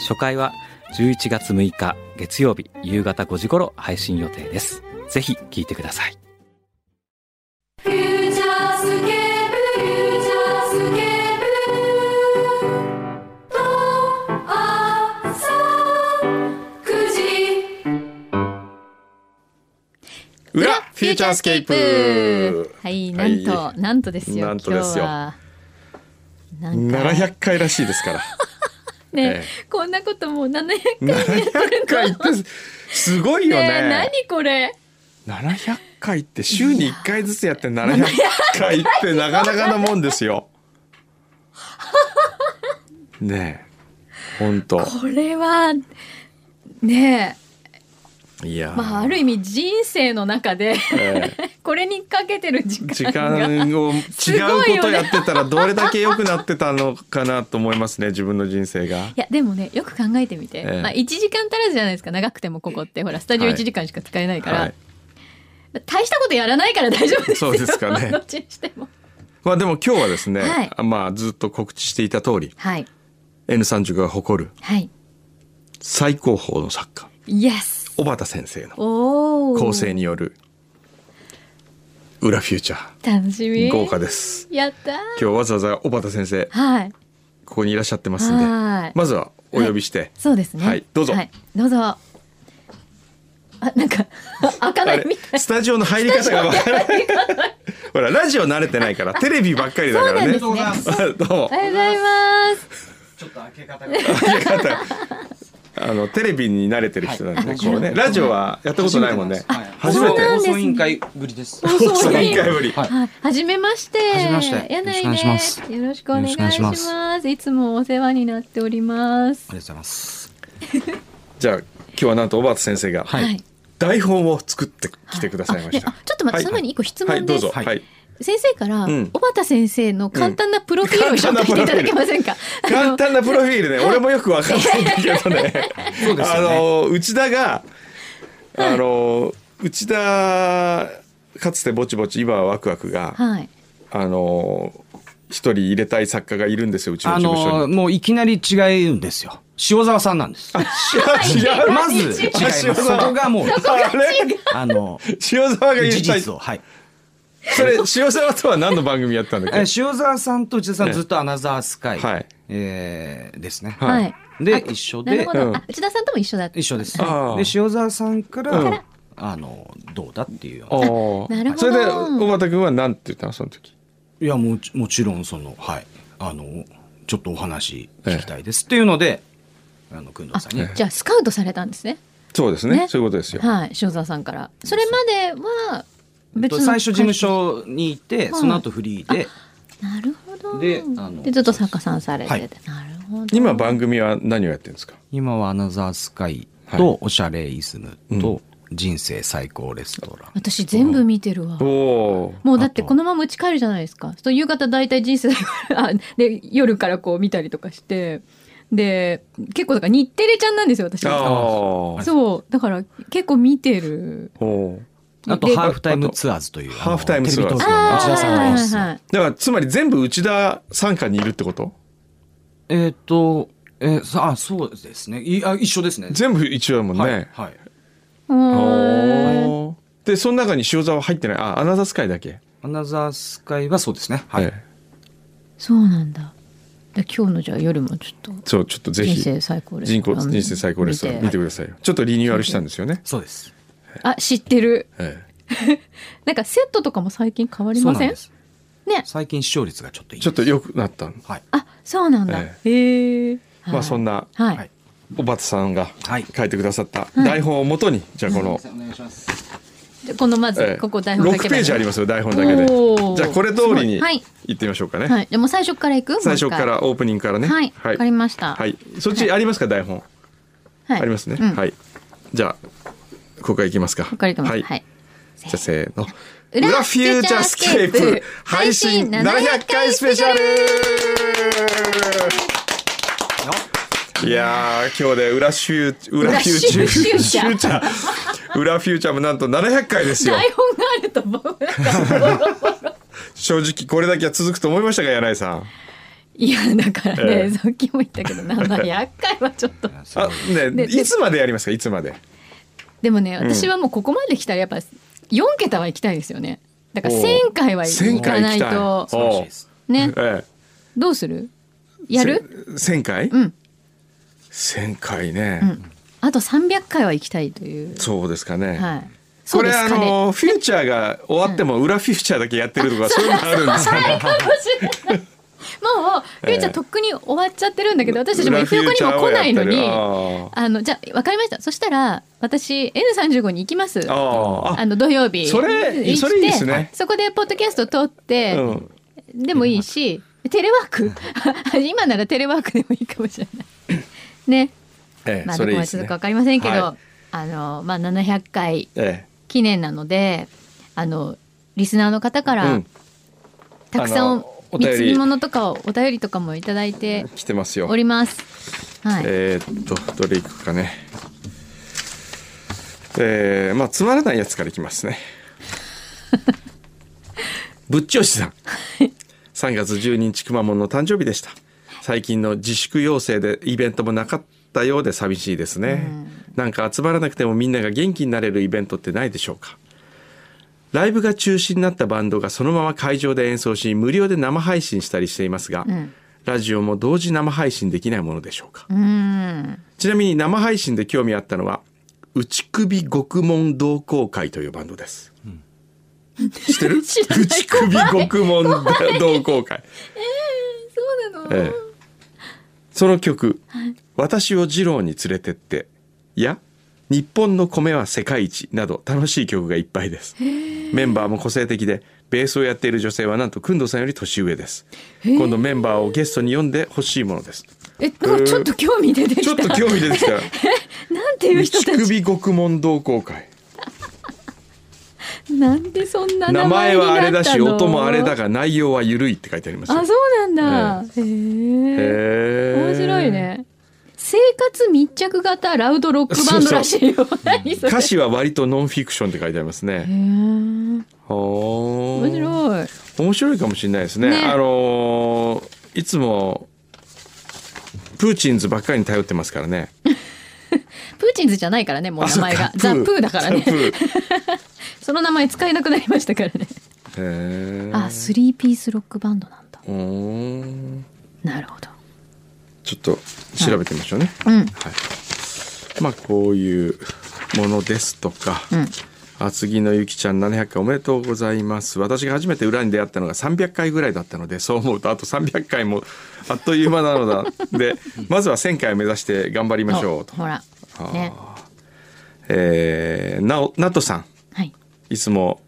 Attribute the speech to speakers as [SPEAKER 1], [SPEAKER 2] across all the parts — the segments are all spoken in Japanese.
[SPEAKER 1] 初回は11月6日月曜日夕方5時頃配信予定です。ぜひ聞いてください。
[SPEAKER 2] フューチャースケープフューチャースケープと朝9時
[SPEAKER 3] 裏フューチャースケープ。
[SPEAKER 4] はい、なんと、
[SPEAKER 3] は
[SPEAKER 4] なんとですよ。
[SPEAKER 3] なんとですよ。
[SPEAKER 4] 今日は。なんか。
[SPEAKER 3] 700回らしいですから
[SPEAKER 4] ね、
[SPEAKER 3] え
[SPEAKER 4] こんなこともう700
[SPEAKER 3] 700回ってすごいよ
[SPEAKER 4] ね。
[SPEAKER 3] ね
[SPEAKER 4] 何これ
[SPEAKER 3] ？700回って週に1回ずつやって700回ってなかなかなもんですよ。ねえ本当
[SPEAKER 4] これは。ね
[SPEAKER 3] いや
[SPEAKER 4] え、まあ、ある意味人生の中で
[SPEAKER 3] え
[SPEAKER 4] これにかけてる時
[SPEAKER 3] 時
[SPEAKER 4] 間が。
[SPEAKER 3] 間を違うことやってたらどれだけ良くなってたのかなと思いますね自分の人生が。
[SPEAKER 4] いやでもねよく考えてみて、
[SPEAKER 3] ええ。
[SPEAKER 4] まあ、1時間足らずじゃないですか。長くてもここって。ほらスタジオ
[SPEAKER 3] はい。
[SPEAKER 4] 1時間しか使えないから、
[SPEAKER 3] はい。
[SPEAKER 4] 大したことやらないから大丈夫ですよ。
[SPEAKER 3] そうですかね。
[SPEAKER 4] どっちにしても。
[SPEAKER 3] まあでも今日はですね、
[SPEAKER 4] はい。
[SPEAKER 3] まあずっと告知していた通り
[SPEAKER 4] はい。
[SPEAKER 3] N30 が誇る
[SPEAKER 4] はい。
[SPEAKER 3] 最高峰の作家
[SPEAKER 4] イエス
[SPEAKER 3] 小畑先生の構成による裏フューチャ
[SPEAKER 4] 楽しみ。
[SPEAKER 3] ー豪華です。
[SPEAKER 4] やったー。
[SPEAKER 3] 今日わざわざ小畑先生
[SPEAKER 4] はい。
[SPEAKER 3] ここにいらっしゃってますんで
[SPEAKER 4] はい。
[SPEAKER 3] まずはお呼びして、
[SPEAKER 4] そうですね。
[SPEAKER 3] はい。どうぞ。
[SPEAKER 4] はい、どうぞ。あなんか 開かないみたい。
[SPEAKER 3] スタジオの入り方がわからない。ほらラジオ慣れてないから テレビばっかりだからね。
[SPEAKER 4] そうなんですね。
[SPEAKER 3] どうも。
[SPEAKER 4] おはようございます。
[SPEAKER 3] 開け方あのテレビに慣れてる人なんで、こうねラジオはやったことないもんね。初めて
[SPEAKER 5] 放送委員会ぶりです。
[SPEAKER 4] 放送委員
[SPEAKER 3] 一回ぶり。
[SPEAKER 5] は
[SPEAKER 4] じめまして。
[SPEAKER 5] はじめまして。
[SPEAKER 4] やない
[SPEAKER 5] よろしくお願いします。
[SPEAKER 4] よろしくお願いしま。
[SPEAKER 5] ます。
[SPEAKER 4] いつもお世話になっております。
[SPEAKER 5] ありがとうございます。
[SPEAKER 3] じゃあ今日はなんと小畑先生が
[SPEAKER 4] はい。
[SPEAKER 3] 台本を作ってきてくださいました、
[SPEAKER 4] ちょっと待って、
[SPEAKER 3] はい。
[SPEAKER 4] その前に一個質
[SPEAKER 3] はいどう
[SPEAKER 4] 問です。
[SPEAKER 3] ぞはい
[SPEAKER 4] 先生から、
[SPEAKER 3] ん
[SPEAKER 4] 小畑先生の簡単なプロフィールを紹介していただけませんか？
[SPEAKER 3] 簡単なプロフィールね、俺もよくわかんないんだけどね。
[SPEAKER 5] そうですよね
[SPEAKER 3] あの内田が、あの内田かつてぼちぼち今はワクワクが、
[SPEAKER 4] はい。
[SPEAKER 3] あの一人入れたい作家がいるんですようちの
[SPEAKER 5] あ
[SPEAKER 3] 事務所
[SPEAKER 5] の
[SPEAKER 3] に。
[SPEAKER 5] もういきなり違うんですよ。塩沢さんなんです。
[SPEAKER 3] 違う
[SPEAKER 5] まず違います。そこがもう
[SPEAKER 3] あれ？
[SPEAKER 5] あの
[SPEAKER 3] 塩沢が入れ
[SPEAKER 5] 事
[SPEAKER 3] たい。
[SPEAKER 5] 実をはい。
[SPEAKER 3] それ塩沢とは何の番組やったんだっ
[SPEAKER 5] え
[SPEAKER 3] け？
[SPEAKER 5] 塩沢さんと内田さんずっとアナザースカイ、
[SPEAKER 3] はい
[SPEAKER 5] えーですね。
[SPEAKER 3] は
[SPEAKER 4] はいい。
[SPEAKER 5] で一緒で
[SPEAKER 4] なるほど。
[SPEAKER 3] うん
[SPEAKER 4] あ内田さんとも一緒だった。
[SPEAKER 5] 一緒です。で塩沢さんから、
[SPEAKER 3] うん
[SPEAKER 5] あのどうだっていうような。
[SPEAKER 4] るほど
[SPEAKER 3] それで小畑君は何て言ったのその時？
[SPEAKER 5] いやもちもちろんそのはいあのちょっとお話聞きたいですっていうので、あの工藤さんに、
[SPEAKER 3] え
[SPEAKER 4] じゃあスカウトされたんですね。
[SPEAKER 3] そうですね
[SPEAKER 4] ね
[SPEAKER 3] そういうことですよ。
[SPEAKER 4] はい。塩沢さんから。それまでは別の
[SPEAKER 5] 最初事務所にいて、
[SPEAKER 4] い
[SPEAKER 5] その後フリーで、
[SPEAKER 4] なるほど。
[SPEAKER 5] であの
[SPEAKER 4] でずっと作家さんされてて、
[SPEAKER 5] はい
[SPEAKER 4] なるほど。
[SPEAKER 3] 今番組は何をやってるんですか？
[SPEAKER 5] 今はアナザースカイ
[SPEAKER 3] はい
[SPEAKER 5] とおしゃれイズム
[SPEAKER 3] うん
[SPEAKER 5] と人生最高レストラン、
[SPEAKER 4] 私全部見てるわ。もうだってこのまま家帰るじゃないですか。そう夕方大体人生 あで夜からこう見たりとかしてで結構だから日テレちゃんなんですよ私。
[SPEAKER 3] ああ。
[SPEAKER 4] そうだから結構見てる。
[SPEAKER 5] あと
[SPEAKER 4] で
[SPEAKER 5] ハーフタイムツアーズという
[SPEAKER 3] ハーフタイムツアーズ
[SPEAKER 5] 内田さん
[SPEAKER 3] だからつまり全部内田傘下にいるってこと
[SPEAKER 5] えっ、とえーさあそうですねいあ一緒ですね
[SPEAKER 3] 全部一緒だもんね。
[SPEAKER 5] はい、
[SPEAKER 3] でその中に塩沢は入ってないあアナザースカイだけ。
[SPEAKER 5] アナザースカイはそうですねはい、
[SPEAKER 3] ええ
[SPEAKER 4] そうなんだ。で今日のじゃあ夜もちょっと
[SPEAKER 3] そうちょっとぜひ
[SPEAKER 4] 人生最高レス
[SPEAKER 3] 人
[SPEAKER 4] トラン
[SPEAKER 3] 口人生最高レストラン見てくださいよ。ちょっとリニューアルしたんですよね。
[SPEAKER 5] そうです
[SPEAKER 4] あ知ってる。
[SPEAKER 3] え
[SPEAKER 4] なんかセットとかも最近変わりません？ね。
[SPEAKER 5] 最近視聴率がちょっといい
[SPEAKER 3] えちょっと良くなったの。
[SPEAKER 5] はい。
[SPEAKER 4] あそうなんだ。
[SPEAKER 3] え
[SPEAKER 4] へえ。
[SPEAKER 3] まあそんな
[SPEAKER 4] はい。
[SPEAKER 5] はい。
[SPEAKER 3] 小畑さんが
[SPEAKER 5] はい。
[SPEAKER 3] 書いてくださった台本をもとにじゃあこの
[SPEAKER 5] お願い。します
[SPEAKER 4] でこのまず
[SPEAKER 3] ええ。
[SPEAKER 4] ここ台本だけ
[SPEAKER 3] 6ページあり
[SPEAKER 4] ま
[SPEAKER 3] ますよ台本だけで。じゃあこれ通りに
[SPEAKER 4] い。はい。
[SPEAKER 3] 行ってみましょうかね、
[SPEAKER 4] はい。じゃあもう最初からいく？
[SPEAKER 3] 最初からオープニングからね。
[SPEAKER 4] 一回はい。わ、かりました。
[SPEAKER 3] はい。そっちありますか？台本。
[SPEAKER 4] はい。
[SPEAKER 3] ありますね、
[SPEAKER 4] うん。
[SPEAKER 3] はい。じゃあここからいきますか。
[SPEAKER 4] ここからいきます。
[SPEAKER 3] はい、
[SPEAKER 4] はい。
[SPEAKER 3] じゃあせーの。
[SPEAKER 4] 裏
[SPEAKER 3] 裏フューチャースケープ。配信700回スペシャル。いやー今日で裏シュー裏フューチャー。
[SPEAKER 4] 裏シューチャー。
[SPEAKER 3] フューチャー。裏フューチャーもなんと700回ですよ。
[SPEAKER 4] 台本があるとボロボロ
[SPEAKER 3] 正直これだけは続くと思いましたが柳井さん。
[SPEAKER 4] いやだからね、
[SPEAKER 3] ええ。
[SPEAKER 4] さっきも言ったけど700回はちょっと。
[SPEAKER 3] あねいつまでやりますかいつまで
[SPEAKER 4] でもね私はもうここまで来たらやっぱ4桁は行きたいですよね。だから
[SPEAKER 3] おう。
[SPEAKER 4] 1000回は
[SPEAKER 3] 1000
[SPEAKER 4] 行かない
[SPEAKER 3] 回行きたい。
[SPEAKER 4] とね。
[SPEAKER 3] え
[SPEAKER 4] どうする？やる？
[SPEAKER 3] え1000回？
[SPEAKER 4] うん。
[SPEAKER 3] 1000回ね、
[SPEAKER 4] あと300回は行きたいという。
[SPEAKER 3] そうですかね、
[SPEAKER 4] はい。
[SPEAKER 3] これあのフューチャーが終わっても裏フューチャーだけやってるとか そう。いうのあるんですかね
[SPEAKER 4] もうフューチャーとっくに終わっちゃってるんだけど私たちも
[SPEAKER 3] 裏
[SPEAKER 4] F 横にも来ないのにあのじゃあ分かりました。そしたら私 N35 に行きます。
[SPEAKER 3] あ
[SPEAKER 4] の土曜日。
[SPEAKER 3] それ
[SPEAKER 4] 行って
[SPEAKER 3] それいいですね。
[SPEAKER 4] そこでポッドキャスト撮って、
[SPEAKER 3] うん。
[SPEAKER 4] でもいいしテレワーク。今ならテレワークでもいいかもしれない。ね。
[SPEAKER 3] ええ
[SPEAKER 4] まあどこまで続くか分かりませんけど、
[SPEAKER 3] は
[SPEAKER 4] あのまあ700回
[SPEAKER 3] え
[SPEAKER 4] 記念なのであのリスナーの方か
[SPEAKER 3] え
[SPEAKER 4] ら、
[SPEAKER 3] うん。
[SPEAKER 4] たくさん
[SPEAKER 3] お便り。
[SPEAKER 4] 物とかをお便りとかもいただいて
[SPEAKER 3] 来てますよ。
[SPEAKER 4] おります。はい。
[SPEAKER 3] えーっとどれいくかね。えー、まあつまらないやつからいきますね。ぶっちょしさん。3月12日くまモンの誕生日でした。最近の自粛要請でイベントもなかったようで寂しいですね、なんか集まらなくてもみんなが元気になれるイベントってないでしょうかライブが中止になったバンドがそのまま会場で演奏し無料で生配信したりしていますが、
[SPEAKER 4] ん
[SPEAKER 3] ラジオも同時生配信できないものでしょうか？
[SPEAKER 4] うーん。
[SPEAKER 3] ちなみに生配信で興味あったのは内首獄門同好会というバンドです。知ってる？内首獄門同好会。
[SPEAKER 4] そうなの？
[SPEAKER 3] ええその曲、私を二郎に連れてって、いや、日本の米は世界一など楽しい曲がいっぱいです。メンバーも個性的で、ベースをやっている女性はなんと工藤さんより年上です。今度メンバーをゲストに呼んでほしいものです。
[SPEAKER 4] え、もうちょっと興味出てきた。
[SPEAKER 3] ちょっと興味出てきた。
[SPEAKER 4] なんていう人
[SPEAKER 3] 内
[SPEAKER 4] たち？
[SPEAKER 3] 首獄門同好会。
[SPEAKER 4] なんでそんな名
[SPEAKER 3] 名前
[SPEAKER 4] 前になったの？
[SPEAKER 3] はあれだし音もあれだ。が内容は緩いって書いてありますよ
[SPEAKER 4] あ、そうなんだ。へえ。面白いね。生活密着型ラウドロックバンドらしいよ。
[SPEAKER 3] 歌詞は割とノンフィクションって書いてあります
[SPEAKER 4] へ
[SPEAKER 3] ね。
[SPEAKER 4] ー
[SPEAKER 3] 面
[SPEAKER 4] 面白い。
[SPEAKER 3] 面白いかもしれないですね。
[SPEAKER 4] ね
[SPEAKER 3] あのーいつもプーチンズばっかりに頼ってますからね。
[SPEAKER 4] プーチンズじゃないからね、もう名前がザ・プーだからね その名前使えなくなりましたからね。
[SPEAKER 3] へー
[SPEAKER 4] あ、スリーピースロックバンドなんだ。なるほど。
[SPEAKER 3] ちょっと調べてみましょうね。
[SPEAKER 4] うん。
[SPEAKER 3] はい。まあこういうものですとか。
[SPEAKER 4] うん。
[SPEAKER 3] 厚木のゆきちゃん700回おめでとうございます私が初めて裏に出会ったのが300回ぐらいだったのでそう思うとあと300回もあっという間なのだ でまずは1000回を目指して頑張りましょうと、
[SPEAKER 4] ほら。ね。
[SPEAKER 3] えー、なおなとさん
[SPEAKER 4] はい。
[SPEAKER 3] いつも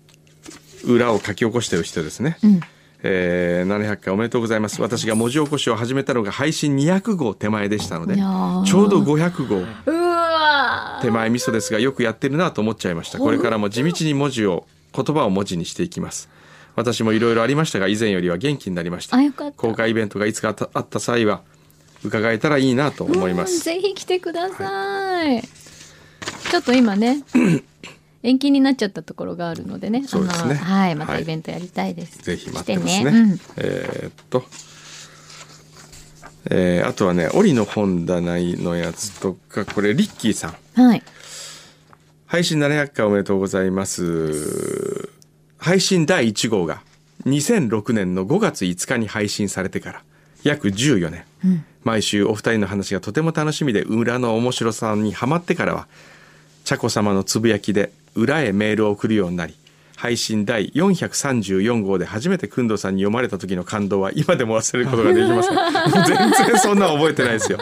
[SPEAKER 3] 裏を書き起こしてる人ですね、
[SPEAKER 4] うん。
[SPEAKER 3] えー、700回おめでとうございます。私が文字起こしを始めたのが配信200号手前でしたのでちょうど500号。手前味噌ですがよくやってるなと思っちゃいました。これからも地道に文字を言葉を文字にしていきます。私もいろいろありましたが以前よりは元気になりました。公開イベントがいつかあった際は伺えたらいいなと思います。
[SPEAKER 4] うんぜひ来てください。ちょっと今ね、延期になっちゃったところがあるのでね。
[SPEAKER 3] そうですね。
[SPEAKER 4] あのはい、また
[SPEAKER 3] はい。
[SPEAKER 4] イベントやりたいです。
[SPEAKER 3] ぜひ待ってますね。
[SPEAKER 4] 来てうん。
[SPEAKER 3] えーっと。えーあとはね折の本棚のやつとかこれリッキーさん。
[SPEAKER 4] はい。
[SPEAKER 3] 配信700回おめでとうございます。配信第1号が2006年の5月5日に配信されてから約14年、毎週お二人の話がとても楽しみで裏の面白さにハマってからは茶子様のつぶやきで裏へメールを送るようになり配信第434号で初めて工藤さんに読まれた時の感動は今でも忘れることができません。全然そんなの覚えてないですよ。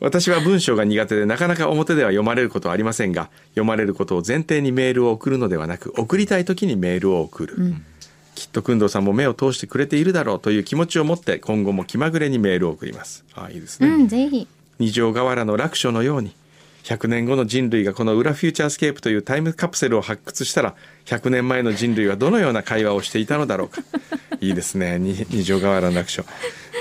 [SPEAKER 3] 私は文章が苦手でなかなか表では読まれることはありませんが読まれることを前提にメールを送るのではなく送りたい時にメールを送る、きっと工藤さんも目を通してくれているだろうという気持ちを持って今後も気まぐれにメールを送ります。ああいいですね、
[SPEAKER 4] うん、ぜひ。
[SPEAKER 3] 二条河原の楽書のように100年後の人類がこの裏フューチャースケープというタイムカプセルを発掘したら100年前の人類はどのような会話をしていたのだろうか。いいですね。に二条河原の楽勝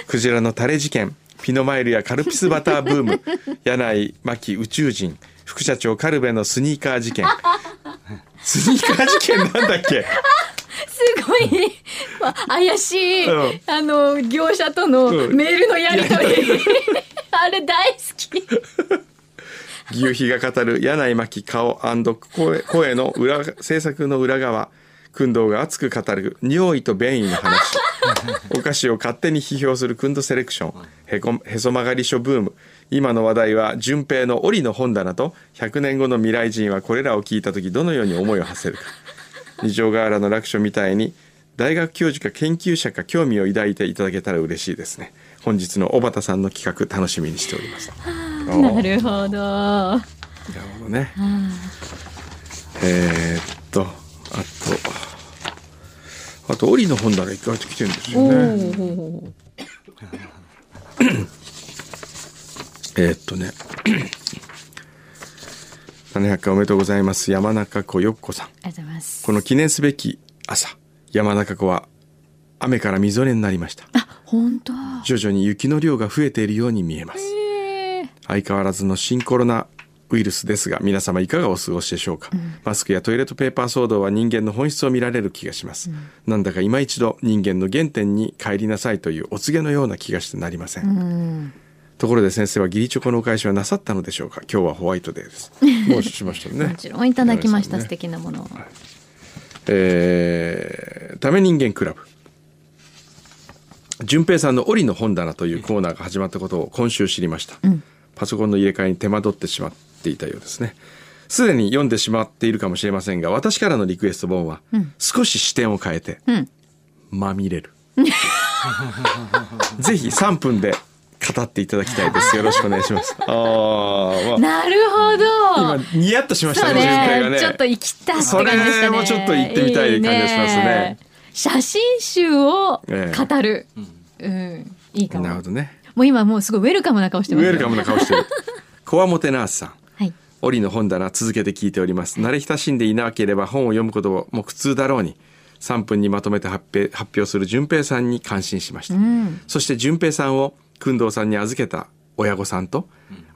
[SPEAKER 3] クジラのタレ事件。ピノマイルやカルピスバターブーム。柳井真紀宇宙人。副社長カルベのスニーカー事件。スニーカー事件なんだっけ？
[SPEAKER 4] すごい、まあ、怪しい、
[SPEAKER 3] うん。
[SPEAKER 4] あの業者との
[SPEAKER 3] うん。
[SPEAKER 4] メールのやり取り、あれ大好き
[SPEAKER 3] 牛皮が語る柳井真紀顔声声の裏制作の裏側工藤が熱く語る尿意と便意の話。お菓子を勝手に批評するクンドセレクション。へこへそ曲がり書ブーム。今の話題は順平の檻の本棚と100年後の未来人はこれらを聞いた時どのように思いを馳せるか。二条河原の楽書みたいに大学教授か研究者か興味を抱いていただけたら嬉しいですね。本日の小畑さんの企画楽しみにしております
[SPEAKER 4] なるほど
[SPEAKER 3] なるほどね。えーっと、あと、あと、檻の本棚意外と来てるんです
[SPEAKER 4] お
[SPEAKER 3] よね。
[SPEAKER 4] お
[SPEAKER 3] えーっとね。700回おめでとうございます。山中湖よっこさん。
[SPEAKER 4] ありがとうございます
[SPEAKER 3] この記念すべき朝、山中湖は雨からみぞれになりました。
[SPEAKER 4] あ本当
[SPEAKER 3] 徐々に雪の量が増えているように見えます。
[SPEAKER 4] えー
[SPEAKER 3] 相変わらずの新コロナウイルスですが皆様いかがお過ごしでしょうか、マスクやトイレットペーパー騒動は人間の本質を見られる気がします、なんだか今一度人間の原点に帰りなさいというお告げのような気がしてなりません、ところで先生は義理チョコのお返しはなさったのでしょうか？今日はホワイトデーです。もうしましたね。
[SPEAKER 4] もちろんいただきました、
[SPEAKER 3] ね
[SPEAKER 4] 素敵なものを、
[SPEAKER 3] えー、ため人間クラブ。淳平さんの檻の本棚というコーナーが始まったことを今週知りました、パソコンの入れ替えに手間取ってしまっていたようですね。すでに読んでしまっているかもしれませんが私からのリクエスト本は、少し視点を変えて、
[SPEAKER 4] ん。
[SPEAKER 3] まみれる。ぜひ3分で語っていただきたいです。よろしくお願いします。あー、まあ。
[SPEAKER 4] なるほど。
[SPEAKER 3] 今ニヤッとしましたねね。
[SPEAKER 4] ね。ちょっと行きたって
[SPEAKER 3] それもちょっと行ってみたい感じがしますね。
[SPEAKER 4] 写真集を
[SPEAKER 3] ええ。
[SPEAKER 4] 語る、うん。いいかも。
[SPEAKER 3] なるほどね
[SPEAKER 4] もう今もうすごいウェルカムな顔してますよ
[SPEAKER 3] ウェルカムな顔してる。コアモテナースさん。
[SPEAKER 4] はい
[SPEAKER 3] 折の本棚続けて聞いております。慣れ親しんでいなければ本を読むことも苦痛だろうに。3分にまとめて発表発表する淳平さんに感心しました。そして淳平さんを工藤さんに預けた親御さんと、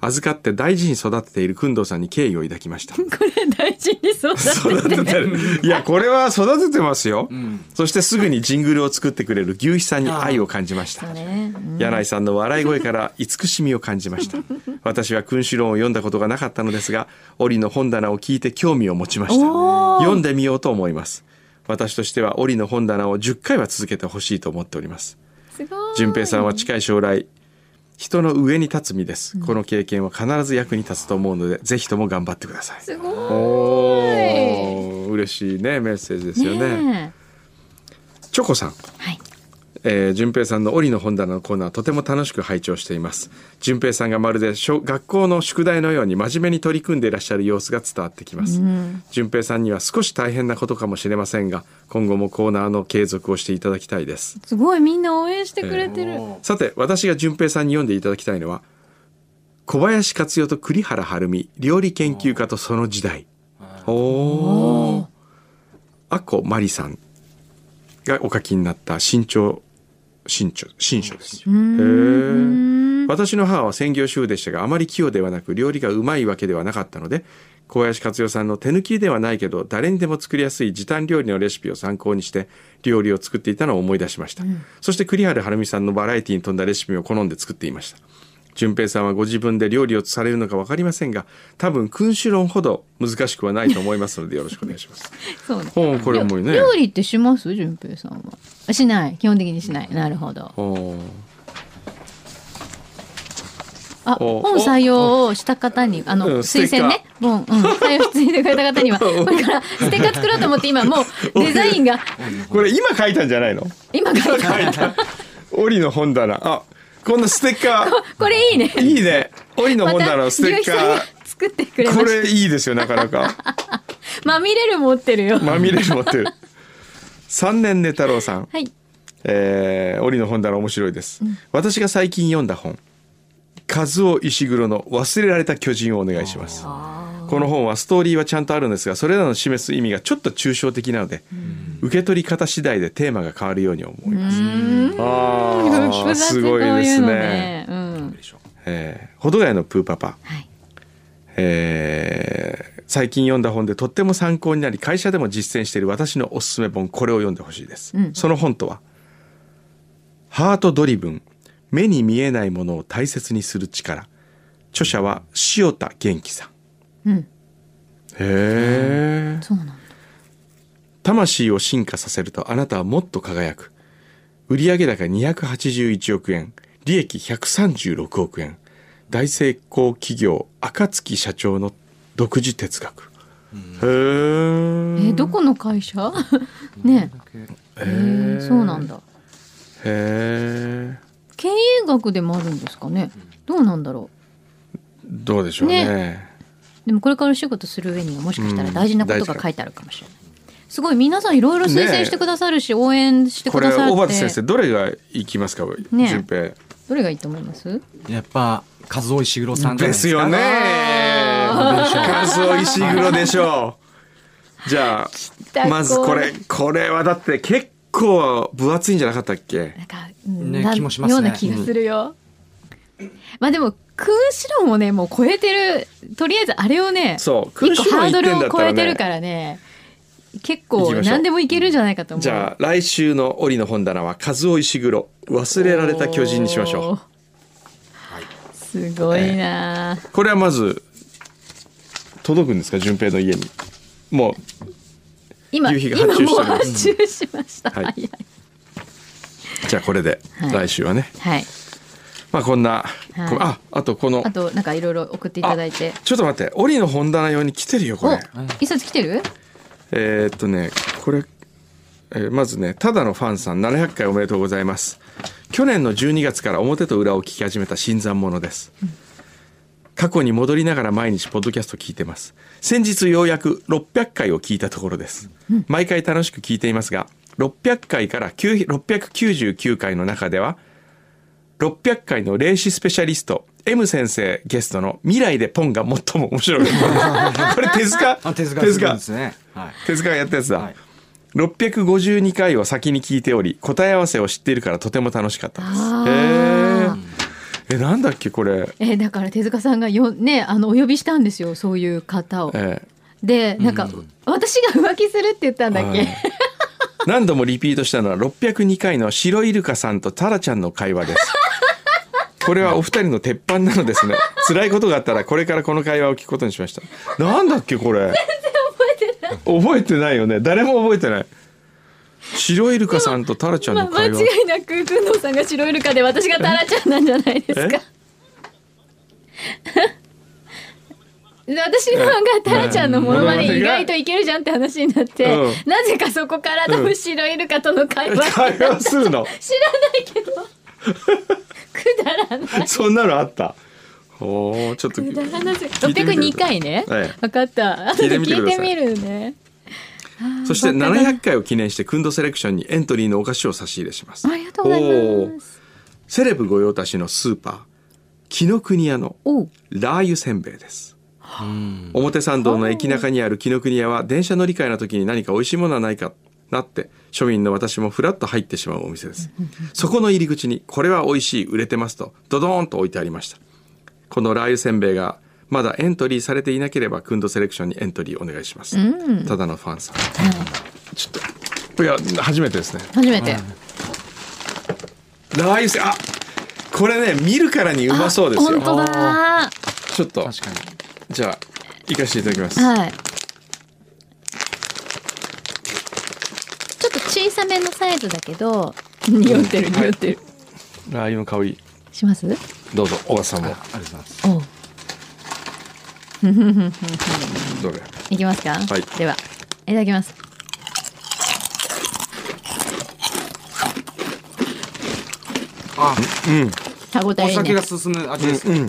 [SPEAKER 3] 預かって大事に育てている工藤さんに敬意を抱きました。
[SPEAKER 4] これ大事に育てて
[SPEAKER 3] る。いや、これは育ててますよ。そしてすぐにジングルを作ってくれる牛皮さんに愛を感じました。
[SPEAKER 4] ね。うん。
[SPEAKER 3] 柳井さんの笑い声から 慈しみを感じました。私は君主論を読んだことがなかったのですが折の本棚を聞いて興味を持ちました。読んでみようと思います。私としては折の本棚を10回は続けてほしいと思っております。
[SPEAKER 4] すごい。
[SPEAKER 3] 淳平さんは近い将来人の上に立つ身です、この経験は必ず役に立つと思うのでぜひとも頑張ってください。
[SPEAKER 4] すごい。
[SPEAKER 3] 嬉しいねメッセージですよね。
[SPEAKER 4] ね
[SPEAKER 3] チョコさん。
[SPEAKER 4] えはい
[SPEAKER 3] えー、順平さんの折の本棚のコーナーとても楽しく拝聴しています。順平さんがまるで小学校の宿題のように真面目に取り組んでいらっしゃる様子が伝わってきます、順平さんには少し大変なことかもしれませんが今後もコーナーの継続をしていただきたいです。
[SPEAKER 4] すごいみんな応援してくれてる、
[SPEAKER 3] さて私が順平さんに読んでいただきたいのは小林克代と栗原はるみ料理研究家とその時代。おおあこまりさんがお書きになった新潮新書新書です。私の母は専業主婦でしたがあまり器用ではなく料理がうまいわけではなかったので小林克代さんの手抜きではないけど誰にでも作りやすい時短料理のレシピを参考にして料理を作っていたのを思い出しました、そして栗原はるみさんのバラエティに富んだレシピを好んで作っていました淳平さんはご自分で料理をされるのか分かりませんが多分君主論ほど難しくはないと思いますのでよろしくお願いします。
[SPEAKER 4] そうね。
[SPEAKER 3] ほうこれもね。
[SPEAKER 4] 料理ってします？順平さんは。しない。基本的にしない。なるほど。あ
[SPEAKER 3] お
[SPEAKER 4] 本採用をした方にあの、
[SPEAKER 3] うん
[SPEAKER 4] 推薦ね。本、うん、採用してくれた方には これからステッカー作ろうと思って今もう デザインが。
[SPEAKER 3] これ今書いたんじゃないの？
[SPEAKER 4] 今書いた。
[SPEAKER 3] 折の本棚。あこんなステッカ
[SPEAKER 4] これいいね。
[SPEAKER 3] ーいいね。折の本棚のステッカー。
[SPEAKER 4] 作ってくれ
[SPEAKER 3] これいいですよなかなか。
[SPEAKER 4] た まみれる持ってるよ。
[SPEAKER 3] まみれ持ってる。三年寝太郎さん。
[SPEAKER 4] はい。
[SPEAKER 3] えー、折の本棚面白いです、私が最近読んだ本。和夫石黒の忘れられた巨人をお願いしますこの本はストーリーはちゃんとあるんですがそれらの示す意味がちょっと抽象的なので、受け取り方次第でテーマが変わるように思います。あー
[SPEAKER 4] 複雑
[SPEAKER 3] すごいですね。
[SPEAKER 4] うん
[SPEAKER 5] でしょ
[SPEAKER 3] えー、のプーパパ、
[SPEAKER 4] はい。
[SPEAKER 3] えー最近読んだ本でとっても参考になり会社でも実践している私のおすすめ本これを読んでほしいです、
[SPEAKER 4] うん。
[SPEAKER 3] その本とはハートドリブン目に見えないものを大切にする力。著者は塩田元気さん
[SPEAKER 4] うん。
[SPEAKER 3] へえ。
[SPEAKER 4] そうなんだ。
[SPEAKER 3] 魂を進化させるとあなたはもっと輝く。売上高281億円。利益136億円。大成功企業暁社長の独自哲学。へ
[SPEAKER 4] え。ーどこの会社？ね。えーそうなんだ。
[SPEAKER 3] へえ。
[SPEAKER 4] 経営学でもあるんですかね？どうなんだろ
[SPEAKER 3] どうでしょうね。
[SPEAKER 4] うでもこれからお仕事する上にはもしかしたら大事なことが書いてあるかもしれない、すごい皆さんいろいろ推薦してくださるし、応援して
[SPEAKER 3] これ
[SPEAKER 4] くださって。
[SPEAKER 3] 小畑先生どれがいきますか？
[SPEAKER 4] ね
[SPEAKER 3] 順平。
[SPEAKER 4] どれがいいと思います？
[SPEAKER 5] やっぱ和夫石黒さんですか
[SPEAKER 3] ですよね。カズオ石黒でしょう。じゃ
[SPEAKER 4] た
[SPEAKER 3] あまずこれこれ。はだって結構分厚いんじゃなかったっけ？
[SPEAKER 4] なんか、うん
[SPEAKER 5] ね
[SPEAKER 4] な
[SPEAKER 5] 気もしますね。
[SPEAKER 4] ような気がするよ、まあでも君子論もねもう超えてる。とりあえずあれをね
[SPEAKER 3] そう
[SPEAKER 4] 一個ハードルを超えてるからね結構何でもいけるんじゃないかと思う。
[SPEAKER 3] じゃあ来週の折の本棚はカズオ石黒忘れられた巨人にしましょ
[SPEAKER 4] う。すごいな、
[SPEAKER 3] うこれはまず届くんですか順平の家に。もう
[SPEAKER 4] 今
[SPEAKER 3] 夕日が
[SPEAKER 4] 今もう
[SPEAKER 3] 発注し
[SPEAKER 4] 発注しました、
[SPEAKER 3] はい。じゃあこれで
[SPEAKER 4] はい。
[SPEAKER 3] 来週はね、
[SPEAKER 4] はい
[SPEAKER 3] まあこんな、
[SPEAKER 4] はい。
[SPEAKER 3] こああとこの
[SPEAKER 4] あとなんかいろいろ送っていただいて。
[SPEAKER 3] ちょっと待って折の本棚用に来てるよこ
[SPEAKER 4] お
[SPEAKER 3] れ
[SPEAKER 4] 一冊来てる？
[SPEAKER 3] えーっとねこれ、えーまずねただのファンさん700回おめでとうございます。去年の12月から表と裏を聞き始めた新参者です、過去に戻りながら毎日ポッドキャスト聞いてます。先日ようやく600回を聞いたところです、毎回楽しく聞いていますが600回から9 699回の中では600回の霊視スペシャリスト M 先生ゲストの未来でポンが最も面白かったこれ手塚？
[SPEAKER 5] あ手塚すごいですね。はい。
[SPEAKER 3] 手塚がやったやつだ、
[SPEAKER 5] はい。
[SPEAKER 3] 652回を先に聞いており答え合わせを知っているからとても楽しかったです。
[SPEAKER 4] あ
[SPEAKER 3] へ
[SPEAKER 4] ー。
[SPEAKER 3] ええなんだっけこれ？
[SPEAKER 4] えだから手塚さんがよねあのお呼びしたんですよそういう方を。
[SPEAKER 3] え
[SPEAKER 4] でなんか、私が浮気するって言ったんだっけ、
[SPEAKER 3] はい。何度もリピートしたのは602回の白イルカさんとタラちゃんの会話ですこれはお二人の鉄板なのですね。辛いことがあったらこれからこの会話を聞くことにしました。なんだっけこれ？全然覚えてない。覚えてないよね。誰も覚えてない。白イルカさんとタラちゃんの会話、
[SPEAKER 4] いなく工藤さんが白イルカで私がタラちゃんなんじゃないですか。で私の方がタラちゃんのモノマネ意外といけるじゃんって話になって、
[SPEAKER 3] うん。
[SPEAKER 4] なぜかそこから多分白イルカとの会話、
[SPEAKER 3] 会話するの？
[SPEAKER 4] 知らないけどくだらない。
[SPEAKER 3] そんなのあった？おーちょっと
[SPEAKER 4] くだらない
[SPEAKER 3] 聞いてみてください。
[SPEAKER 4] 602回ね、
[SPEAKER 3] ええ。
[SPEAKER 4] 分かった。後
[SPEAKER 3] 聞い
[SPEAKER 4] で
[SPEAKER 3] てみてく
[SPEAKER 4] るね。
[SPEAKER 3] そして
[SPEAKER 4] バカだ
[SPEAKER 3] 700回を記念してクンドセレクションにエントリーのお菓子を差し入れします。
[SPEAKER 4] ありがとうございます。
[SPEAKER 3] セレブ御用達のスーパー紀ノ国屋のラー油せんべいです。表参道の駅中にある紀ノ国屋は電車乗り換えの時に何か美味しいものはないかなって庶民の私もフラッと入ってしまうお店です。そこの入り口にこれは美味しい売れてますとドドーンと置いてありました。このラー油せんべいがまだエントリーされていなければクンドセレクションにエントリーお願いします、ただのファンさん。ちょっといや初めてですね。
[SPEAKER 4] 初めて、
[SPEAKER 3] ラー油せんあこれね見るからにうまそうですよ。
[SPEAKER 4] 本当だ。
[SPEAKER 3] ちょっと
[SPEAKER 5] 確かに。
[SPEAKER 3] じゃあ行かせていただきます。
[SPEAKER 4] はいちょっと小さめのサイズだけど匂ってる匂ってる、
[SPEAKER 3] ラー油の香り。
[SPEAKER 4] します？
[SPEAKER 3] どうぞ小川さんも。
[SPEAKER 5] ありがとうございます。
[SPEAKER 4] おう。
[SPEAKER 3] どれ？
[SPEAKER 4] いきますか、
[SPEAKER 3] はい。
[SPEAKER 4] ではいただきます。
[SPEAKER 5] あ。
[SPEAKER 4] 歯ごたえいいね。
[SPEAKER 5] お酒が進む味ですね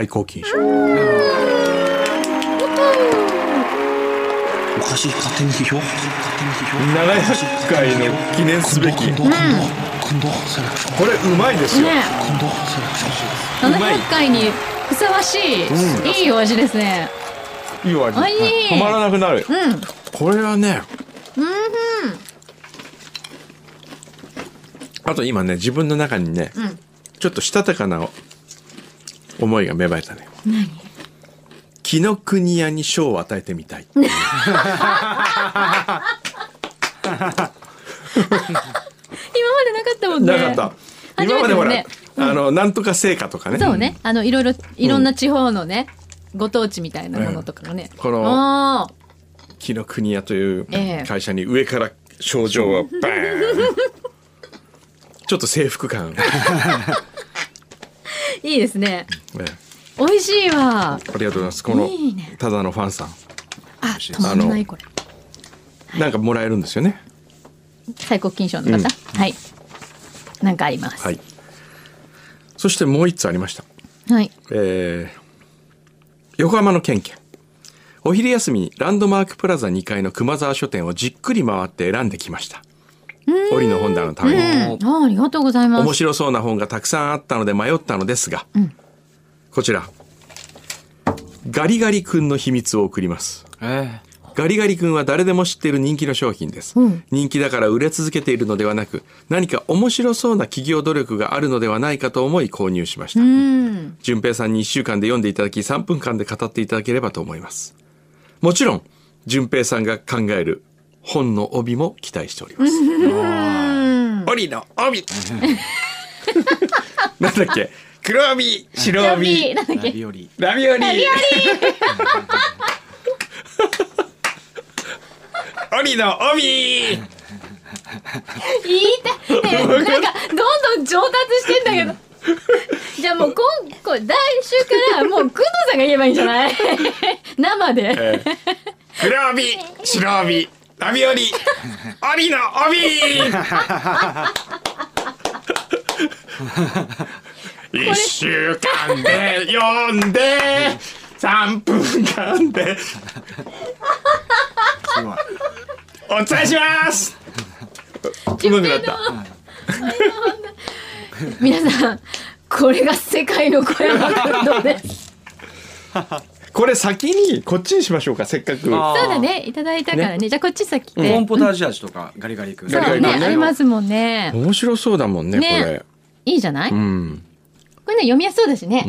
[SPEAKER 3] 最高金賞。
[SPEAKER 5] おかしい勝手に批評？勝手に批評。
[SPEAKER 3] 700回の記念すべき。
[SPEAKER 5] 今度今度今度セレクション。
[SPEAKER 3] これうまいですよ、
[SPEAKER 4] ね
[SPEAKER 5] 今度セレクション。
[SPEAKER 4] 700回にふさわしい、いいお味ですね。
[SPEAKER 3] いいお味。止まらなくなる、
[SPEAKER 4] うん。
[SPEAKER 3] これはねあと今ね自分の中にね、
[SPEAKER 4] ん。
[SPEAKER 3] ちょっとしたたかな思いが芽生えたね。紀ノ国屋に賞を与えてみたい。
[SPEAKER 4] 今までなかったもんね。
[SPEAKER 3] なかった、今までほら、
[SPEAKER 4] ね
[SPEAKER 3] あのなんとか成果とかね。
[SPEAKER 4] そうね。あのいろいろいろんな地方のね、ご当地みたいなものとかもね、
[SPEAKER 3] この
[SPEAKER 4] あー。
[SPEAKER 3] 紀ノ国屋という
[SPEAKER 4] ええ。
[SPEAKER 3] 会社に上から賞状をバーン。ちょっと制服感、
[SPEAKER 4] いいですね。
[SPEAKER 3] ね
[SPEAKER 4] 美味しいわ。
[SPEAKER 3] ありがとうございます。このただのファンさん。
[SPEAKER 4] あ止まんないこれ。
[SPEAKER 3] なんかもらえるんですよね。
[SPEAKER 4] 最高金賞の方、はい。なんかあります。
[SPEAKER 3] はい。そしてもう一つありました。
[SPEAKER 4] はい。
[SPEAKER 3] えー横浜のケンケン。お昼休みにランドマークプラザ2階の熊沢書店をじっくり回って選んできました折の本棚のために、
[SPEAKER 4] あありがとうございます。
[SPEAKER 3] 面白そうな本がたくさんあったので迷ったのですが、こちら。ガリガリ君の秘密を送ります。
[SPEAKER 5] え
[SPEAKER 3] ガリガリ君は誰でも知っている人気の商品です、
[SPEAKER 4] うん。
[SPEAKER 3] 人気だから売れ続けているのではなく何か面白そうな企業努力があるのではないかと思い購入しました。
[SPEAKER 4] うん。
[SPEAKER 3] 順平さんに1週間で読んでいただき3分間で語っていただければと思います。もちろん順平さんが考える本の帯も期待しております。帯の帯なんだっけ？黒帯白帯。
[SPEAKER 4] なんだっけ？
[SPEAKER 5] ラビオリ。
[SPEAKER 3] ラビオリ。帯 の帯。
[SPEAKER 4] 言いたい、ね、なんかどんどん上達してんだけど。じゃあもう今こ来週からもう工藤さんが言えばいいんじゃない？生で。
[SPEAKER 3] えー。黒帯白帯ラビオリ帯の帯一週間で読んで三分間で。お伝えします。うまくなった
[SPEAKER 4] 皆さんこれが世界の小山君堂です。
[SPEAKER 3] これ先にこっちにしましょうかせっかく。
[SPEAKER 4] そうだね。いただいたからね。じゃあこっち先。
[SPEAKER 5] コー
[SPEAKER 4] で
[SPEAKER 5] ンポタージュ味とかガリガリ君。
[SPEAKER 4] そう
[SPEAKER 3] ね。
[SPEAKER 4] ね。ありますもんね。
[SPEAKER 3] 面白そうだもんね
[SPEAKER 4] ね。
[SPEAKER 3] これ。
[SPEAKER 4] いいじゃない、
[SPEAKER 3] うん。
[SPEAKER 4] これね読みやすそうだしね、